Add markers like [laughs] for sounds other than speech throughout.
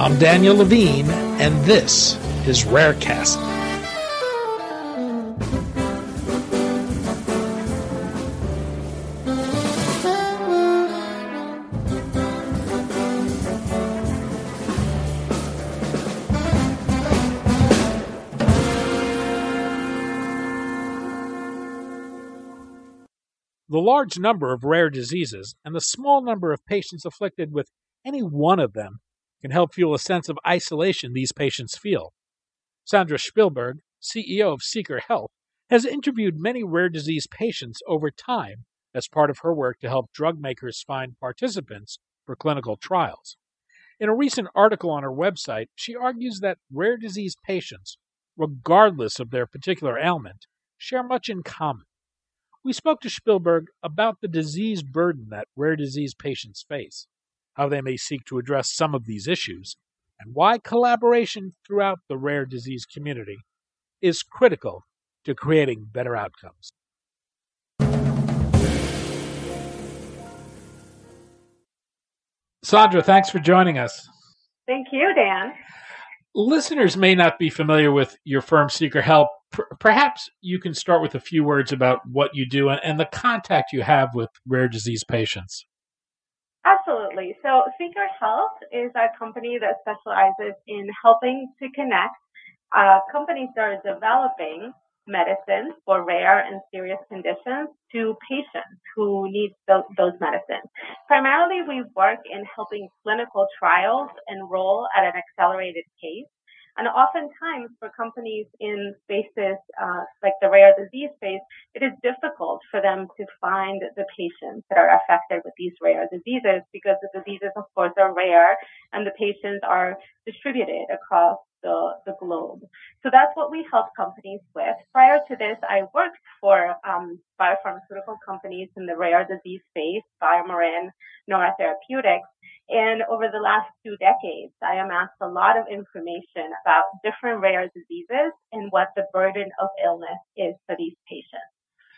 I'm Daniel Levine, and this is Rarecast. The large number of rare diseases and the small number of patients afflicted with any one of them can help fuel a sense of isolation these patients feel. Sandra Shpilberg, CEO of Seeker Health, has interviewed many rare disease patients over time as part of her work to help drug makers find participants for clinical trials. In a recent article on her website, she argues that rare disease patients, regardless of their particular ailment, share much in common. We spoke to Shpilberg about the disease burden that rare disease patients face, how they may seek to address some of these issues, and why collaboration throughout the rare disease community is critical to creating better outcomes. Sandra, thanks for joining us. Thank you, Dan. Listeners may not be familiar with your firm, Seeker Health. perhaps you can start with a few words about what you do and, the contact you have with rare disease patients. Absolutely. So, Seeker Health is a company that specializes in helping to connect uh, companies that are developing medicines for rare and serious conditions to patients who need those, those medicines. Primarily, we work in helping clinical trials enroll at an accelerated pace and oftentimes for companies in spaces uh, like the rare disease space, it is difficult for them to find the patients that are affected with these rare diseases because the diseases, of course, are rare and the patients are distributed across the, the globe. So that's what we help companies with. Prior to this, I worked for um, biopharmaceutical companies in the rare disease space, BioMarin, Nora Therapeutics, and over the last two decades, I amassed a lot of information about different rare diseases and what the burden of illness is for these patients.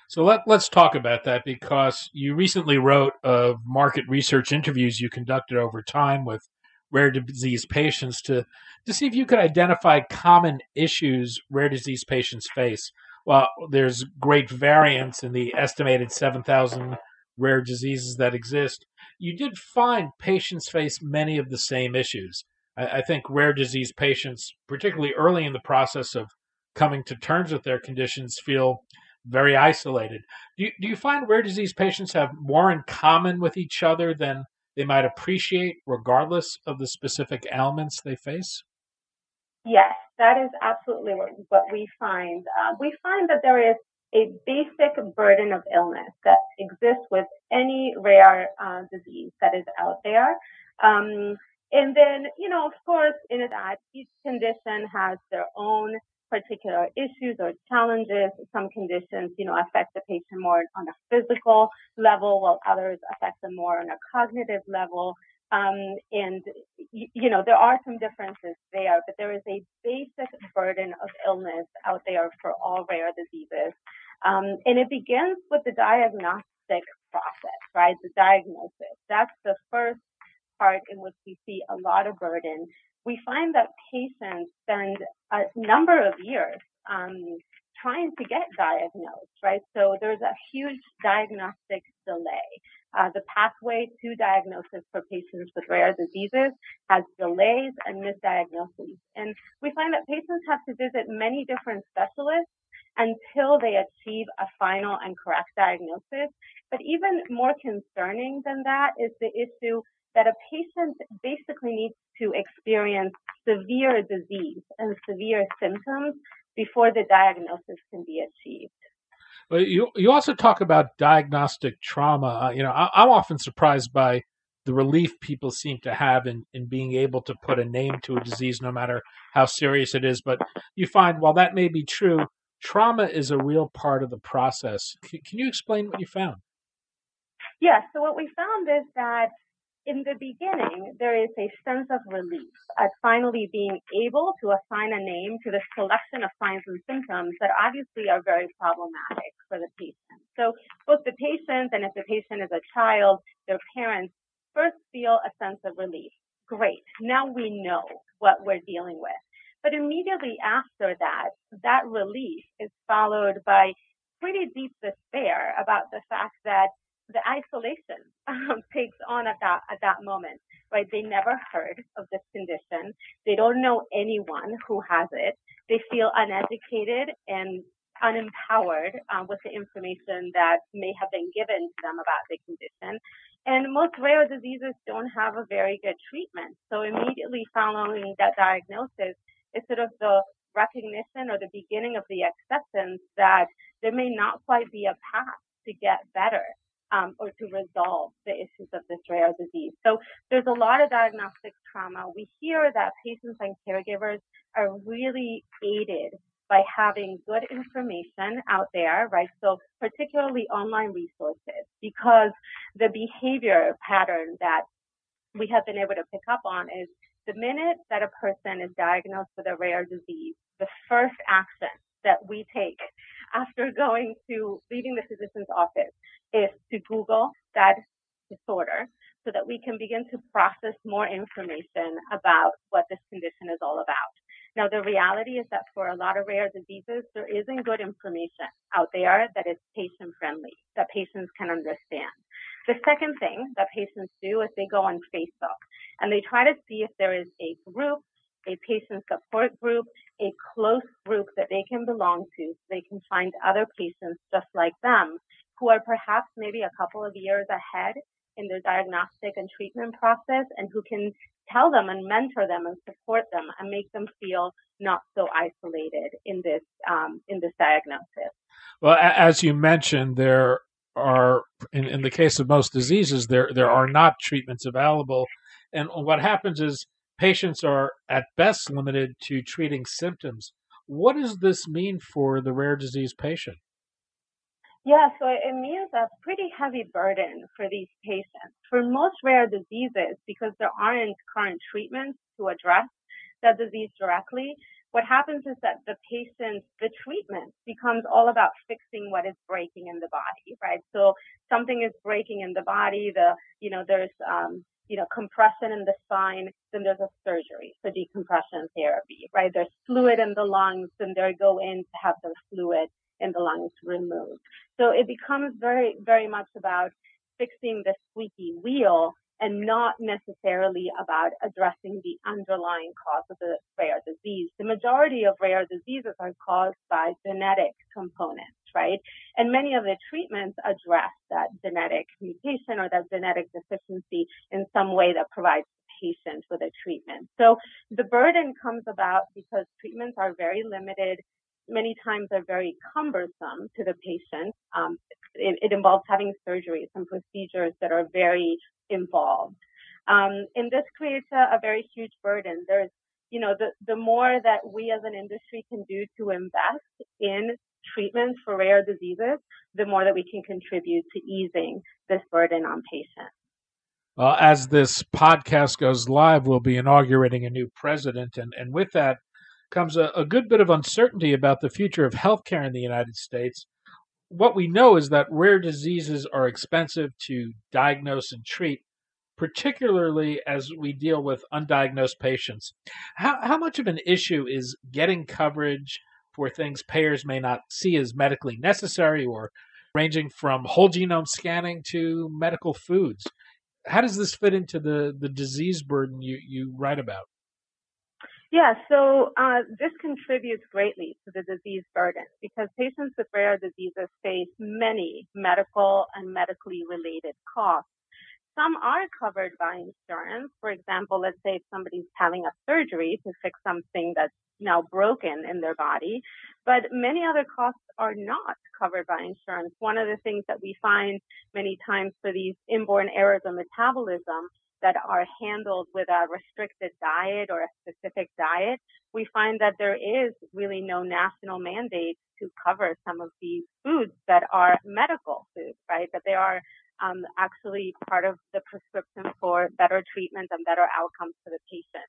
So let, let's talk about that because you recently wrote of market research interviews you conducted over time with rare disease patients to, to see if you could identify common issues rare disease patients face. Well, there's great variance in the estimated 7,000 rare diseases that exist you did find patients face many of the same issues. I, I think rare disease patients, particularly early in the process of coming to terms with their conditions, feel very isolated. Do you, do you find rare disease patients have more in common with each other than they might appreciate, regardless of the specific ailments they face? Yes, that is absolutely what, what we find. Uh, we find that there is a basic burden of illness that exists with any rare uh, disease that is out there. Um, and then, you know, of course, in that each condition has their own particular issues or challenges. Some conditions, you know, affect the patient more on a physical level, while others affect them more on a cognitive level. Um, and, you know, there are some differences there, but there is a basic burden of illness out there for all rare diseases. Um, and it begins with the diagnostic process, right? The diagnosis. That's the first part in which we see a lot of burden. We find that patients spend a number of years um, trying to get diagnosed, right? So there's a huge diagnostic delay. Uh, the pathway to diagnosis for patients with rare diseases has delays and misdiagnoses. And we find that patients have to visit many different specialists until they achieve a final and correct diagnosis. But even more concerning than that is the issue that a patient basically needs to experience severe disease and severe symptoms before the diagnosis can be achieved. Well, you you also talk about diagnostic trauma. Uh, you know, I, am often surprised by the relief people seem to have in, in being able to put a name to a disease, no matter how serious it is. But you find while that may be true, trauma is a real part of the process. Can, can you explain what you found? Yes. So what we found is that in the beginning, there is a sense of relief at finally being able to assign a name to this collection of signs and symptoms that obviously are very problematic for the patient. So both the patient and if the patient is a child, their parents first feel a sense of relief. great. Now we know what we're dealing with. But immediately after that, that relief is followed by pretty deep despair about the fact that the isolation [laughs] um, takes on at that at that moment, right? They never heard of this condition. They don't know anyone who has it. They feel uneducated and unempowered um, with the information that may have been given to them about the condition. And most rare diseases don't have a very good treatment. So immediately following that diagnosis is sort of the recognition or the beginning of the acceptance that there may not quite be a path to get better um, or to resolve the issues of this rare disease. So there's a lot of diagnostic trauma. We hear that patients and caregivers are really aided by having good information out there, right? So particularly online resources, because the behavior pattern that we have been able to pick up on is the minute that a person is diagnosed with a rare disease, the first action that we take after [laughs] going to leaving the physician's office is to Google that disorder so that we can begin to process more information about what this condition is all about. Now, the reality is that for a lot of rare diseases, there isn't good information out there that is patient friendly, that patients can understand. The second thing that patients do is they go on Facebook and they try to see if there is a group, a patient support group, a close group that they can belong to so they can find other patients just like them who are perhaps maybe a couple of years ahead in their diagnostic and treatment process and who can tell them and mentor them and support them and make them feel not so isolated in this um, in this diagnosis. Well, as you mentioned, there are in, in the case of most diseases there there are not treatments available, and what happens is patients are at best limited to treating symptoms. What does this mean for the rare disease patient? Yeah, so it means a pretty heavy burden for these patients. For most rare diseases, because there aren't current treatments to address that disease directly, what happens is that the patient, the treatment becomes all about fixing what is breaking in the body, right? So something is breaking in the body, the, you know, there's, um, you know, compression in the spine, then there's a surgery for decompression therapy, right? There's fluid in the lungs, and they go in to have the fluid in the lungs removed. So it becomes very, very much about fixing the squeaky wheel and not necessarily about addressing the underlying cause of the rare disease. The majority of rare diseases are caused by genetic components, right? And many of the treatments address that genetic mutation or that genetic deficiency in some way that provides the patient with a treatment. So the burden comes about because treatments are very limited many times are very cumbersome to the patient. Um, it, it, involves having surgeries and procedures that are very involved. Um, and this creates a, a, very huge burden. There's, you know, the, the more that we as an industry can do to invest in treatments for rare diseases, the more that we can contribute to easing this burden on patients. Well, as this podcast goes live, we'll be inaugurating a new president. And, and with that, comes a, a good bit of uncertainty about the future of healthcare in the United States. What we know is that rare diseases are expensive to diagnose and treat, particularly as we deal with undiagnosed patients. How, how much of an issue is getting coverage for things payers may not see as medically necessary or ranging from whole genome scanning to medical foods? How does this fit into the, the disease burden you, you write about? Yeah, so uh, this contributes greatly to the disease burden because patients with rare diseases face many medical and medically related costs. Some are covered by insurance. For example, let's say if somebody's having a surgery to fix something that's now broken in their body, but many other costs are not covered by insurance. One of the things that we find many times for these inborn errors of metabolism that are handled with a restricted diet or a specific diet, we find that there is really no national mandate to cover some of these foods that are medical foods, right? That they are um, actually part of the prescription for better treatment and better outcomes for the patient.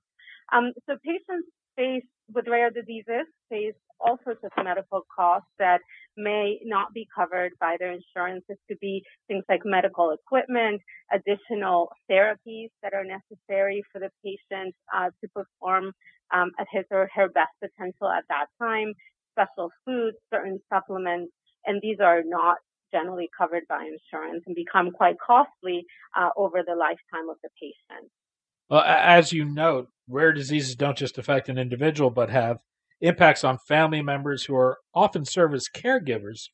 Um, so patients face with rare diseases face all sorts of medical costs that may not be covered by their insurance. This could be things like medical equipment, additional therapies that are necessary for the patient uh, to perform um, at his or her best potential at that time, special foods, certain supplements, and these are not generally covered by insurance and become quite costly uh, over the lifetime of the patient. Well, as you note, rare diseases don't just affect an individual, but have impacts on family members who are often serve as caregivers.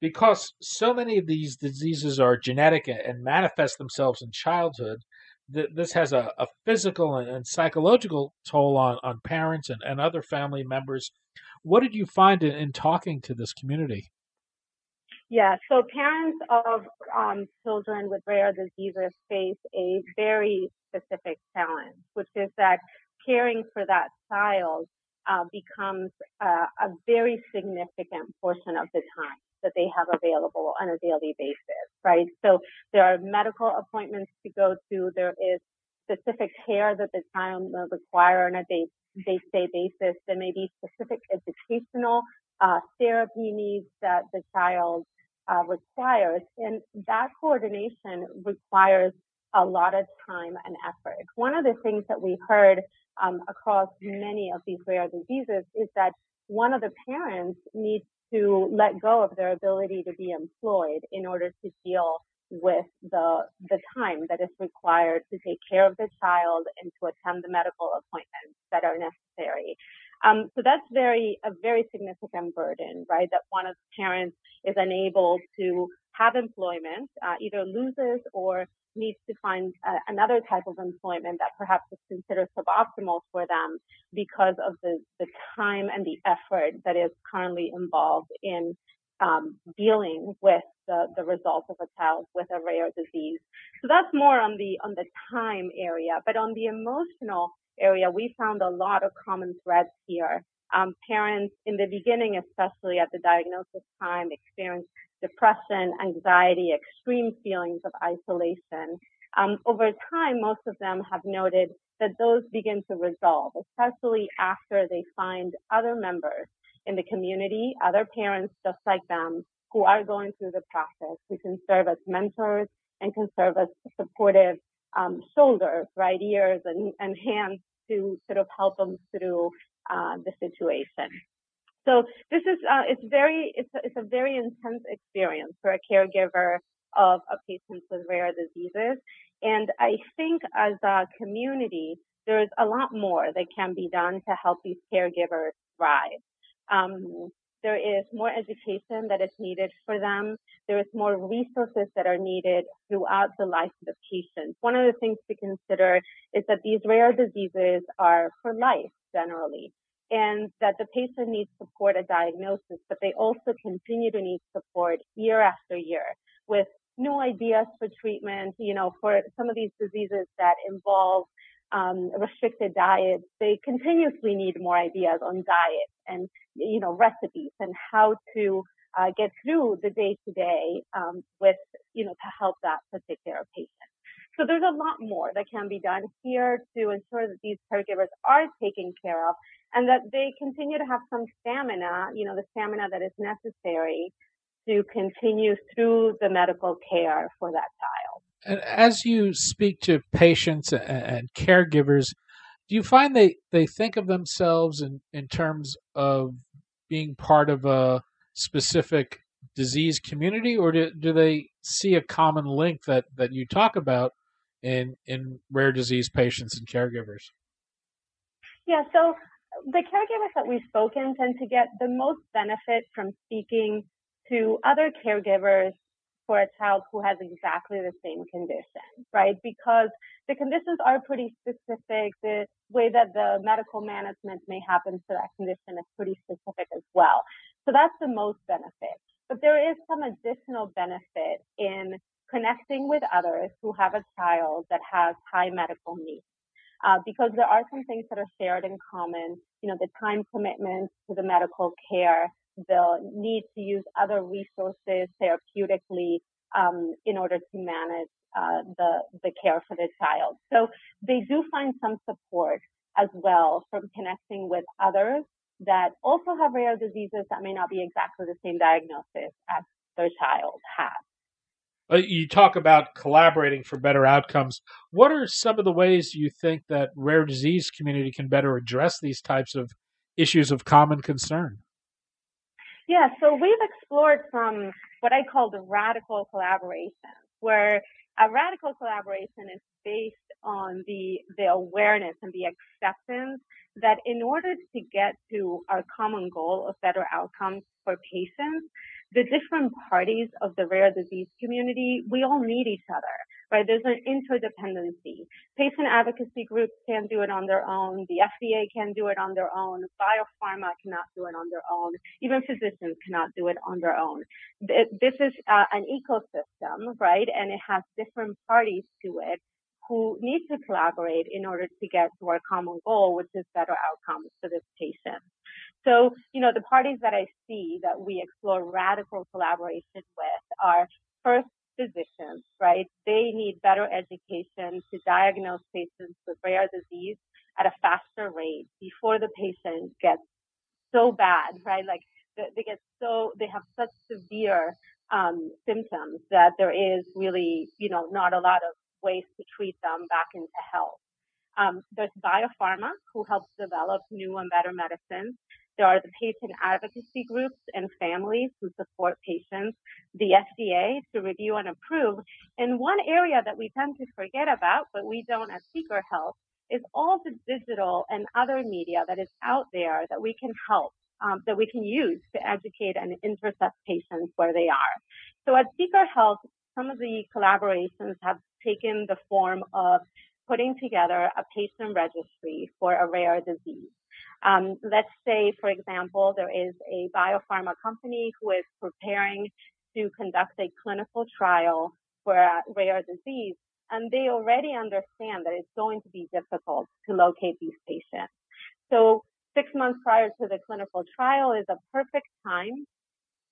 Because so many of these diseases are genetic and manifest themselves in childhood this has a, a physical and, psychological toll on, on parents and, and other family members. What did you find in, in talking to this community yeah, so parents of um, children with rare diseases face a very specific challenge, which is that caring for that child uh, becomes uh, a very significant portion of the time that they have available on a daily basis, right? So there are medical appointments to go to. There is specific care that the child will require on a day to day basis. There may be specific educational uh, therapy needs that the child requires, and that coordination requires a lot of time and effort. One of the things that we heard um, across many of these rare diseases is that one of the parents needs to let go of their ability to be employed in order to deal with the the time that is required to take care of the child and to attend the medical appointments that are necessary. Um, so that's very a very significant burden, right? That one of the parents is unable to have employment, uh, either loses or needs to find uh, another type of employment that perhaps is considered suboptimal for them because of the, the time and the effort that is currently involved in um, dealing with the, the results of a child with a rare disease. So that's more on the on the time area, but on the emotional area, we found a lot of common threads here. Um, parents in the beginning, especially at the diagnosis time, experience depression, anxiety, extreme feelings of isolation. Um, over time, most of them have noted that those begin to resolve, especially after they find other members in the community, other parents just like them who are going through the process, who can serve as mentors and can serve as supportive um, shoulders, right ears, and, and hands to sort of help them through uh, the situation. So this is uh, it's very it's a, it's a very intense experience for a caregiver of a patient with rare diseases, and I think as a community there is a lot more that can be done to help these caregivers thrive. Um, there is more education that is needed for them. There is more resources that are needed throughout the life of the patient. One of the things to consider is that these rare diseases are for life generally and that the patient needs support at diagnosis, but they also continue to need support year after year with new ideas for treatment. You know, for some of these diseases that involve um, restricted diets, they continuously need more ideas on diet and you know recipes and how to uh, get through the day to day with you know to help that particular patient. So there's a lot more that can be done here to ensure that these caregivers are taken care of and that they continue to have some stamina, you know, the stamina that is necessary to continue through the medical care for that child. And as you speak to patients and caregivers, do you find they, they think of themselves in, in terms of being part of a specific disease community, or do, do they see a common link that, that you talk about in in rare disease patients and caregivers? Yeah, so the caregivers that we've spoken tend to get the most benefit from speaking to other caregivers for a child who has exactly the same condition, right? Because the conditions are pretty specific. The way that the medical management may happen to that condition is pretty specific as well. So that's the most benefit. But there is some additional benefit in connecting with others who have a child that has high medical needs. Uh, because there are some things that are shared in common, you know, the time commitment to the medical care, the need to use other resources therapeutically um, in order to manage uh, the the care for the child. So they do find some support as well from connecting with others that also have rare diseases that may not be exactly the same diagnosis as their child has. Uh, you talk about collaborating for better outcomes. What are some of the ways you think that rare disease community can better address these types of issues of common concern? Yeah, so we've explored some what I call the radical collaboration, where a radical collaboration is based on the, the awareness and the acceptance that in order to get to our common goal of better outcomes for patients, the different parties of the rare disease community, we all need each other, right? There's an interdependency. Patient advocacy groups can't do it on their own. The FDA can do it on their own. Biopharma cannot do it on their own. Even physicians cannot do it on their own. This is uh, an ecosystem, right? And it has different parties to it who need to collaborate in order to get to our common goal, which is better outcomes for this patient. So, you know, the parties that I see that we explore radical collaboration with are first physicians, right? They need better education to diagnose patients with rare disease at a faster rate before the patient gets so bad, right? Like they get so, they have such severe um, symptoms that there is really, you know, not a lot of ways to treat them back into health. Um, there's biopharma who helps develop new and better medicines. There are the patient advocacy groups and families who support patients, the FDA to review and approve. And one area that we tend to forget about, but we don't at Seeker Health, is all the digital and other media that is out there that we can help, um, that we can use to educate and intercept patients where they are. So at Seeker Health, some of the collaborations have taken the form of putting together a patient registry for a rare disease. Um, let's say, for example, there is a biopharma company who is preparing to conduct a clinical trial for a rare disease, and they already understand that it's going to be difficult to locate these patients. So six months prior to the clinical trial is a perfect time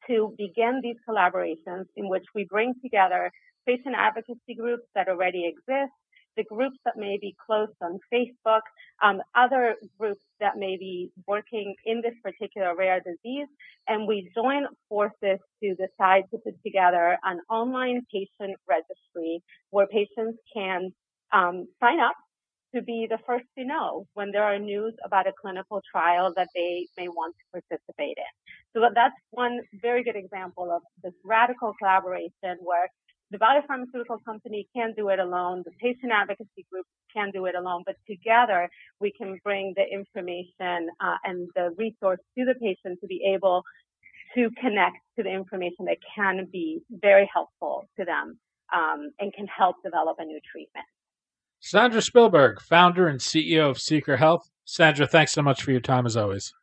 to begin these collaborations in which we bring together patient advocacy groups that already exist, the groups that may be close on Facebook, um, other groups that may be working in this particular rare disease, and we join forces to decide to put together an online patient registry where patients can um, sign up to be the first to know when there are news about a clinical trial that they may want to participate in. So that's one very good example of this radical collaboration where the biopharmaceutical company can't do it alone. The patient advocacy group can't do it alone, but together we can bring the information uh, and the resource to the patient to be able to connect to the information that can be very helpful to them um, and can help develop a new treatment. Sandra Shpilberg, founder and CEO of Seeker Health. Sandra, thanks so much for your time as always.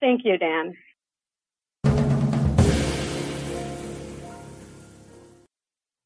Thank you, Dan.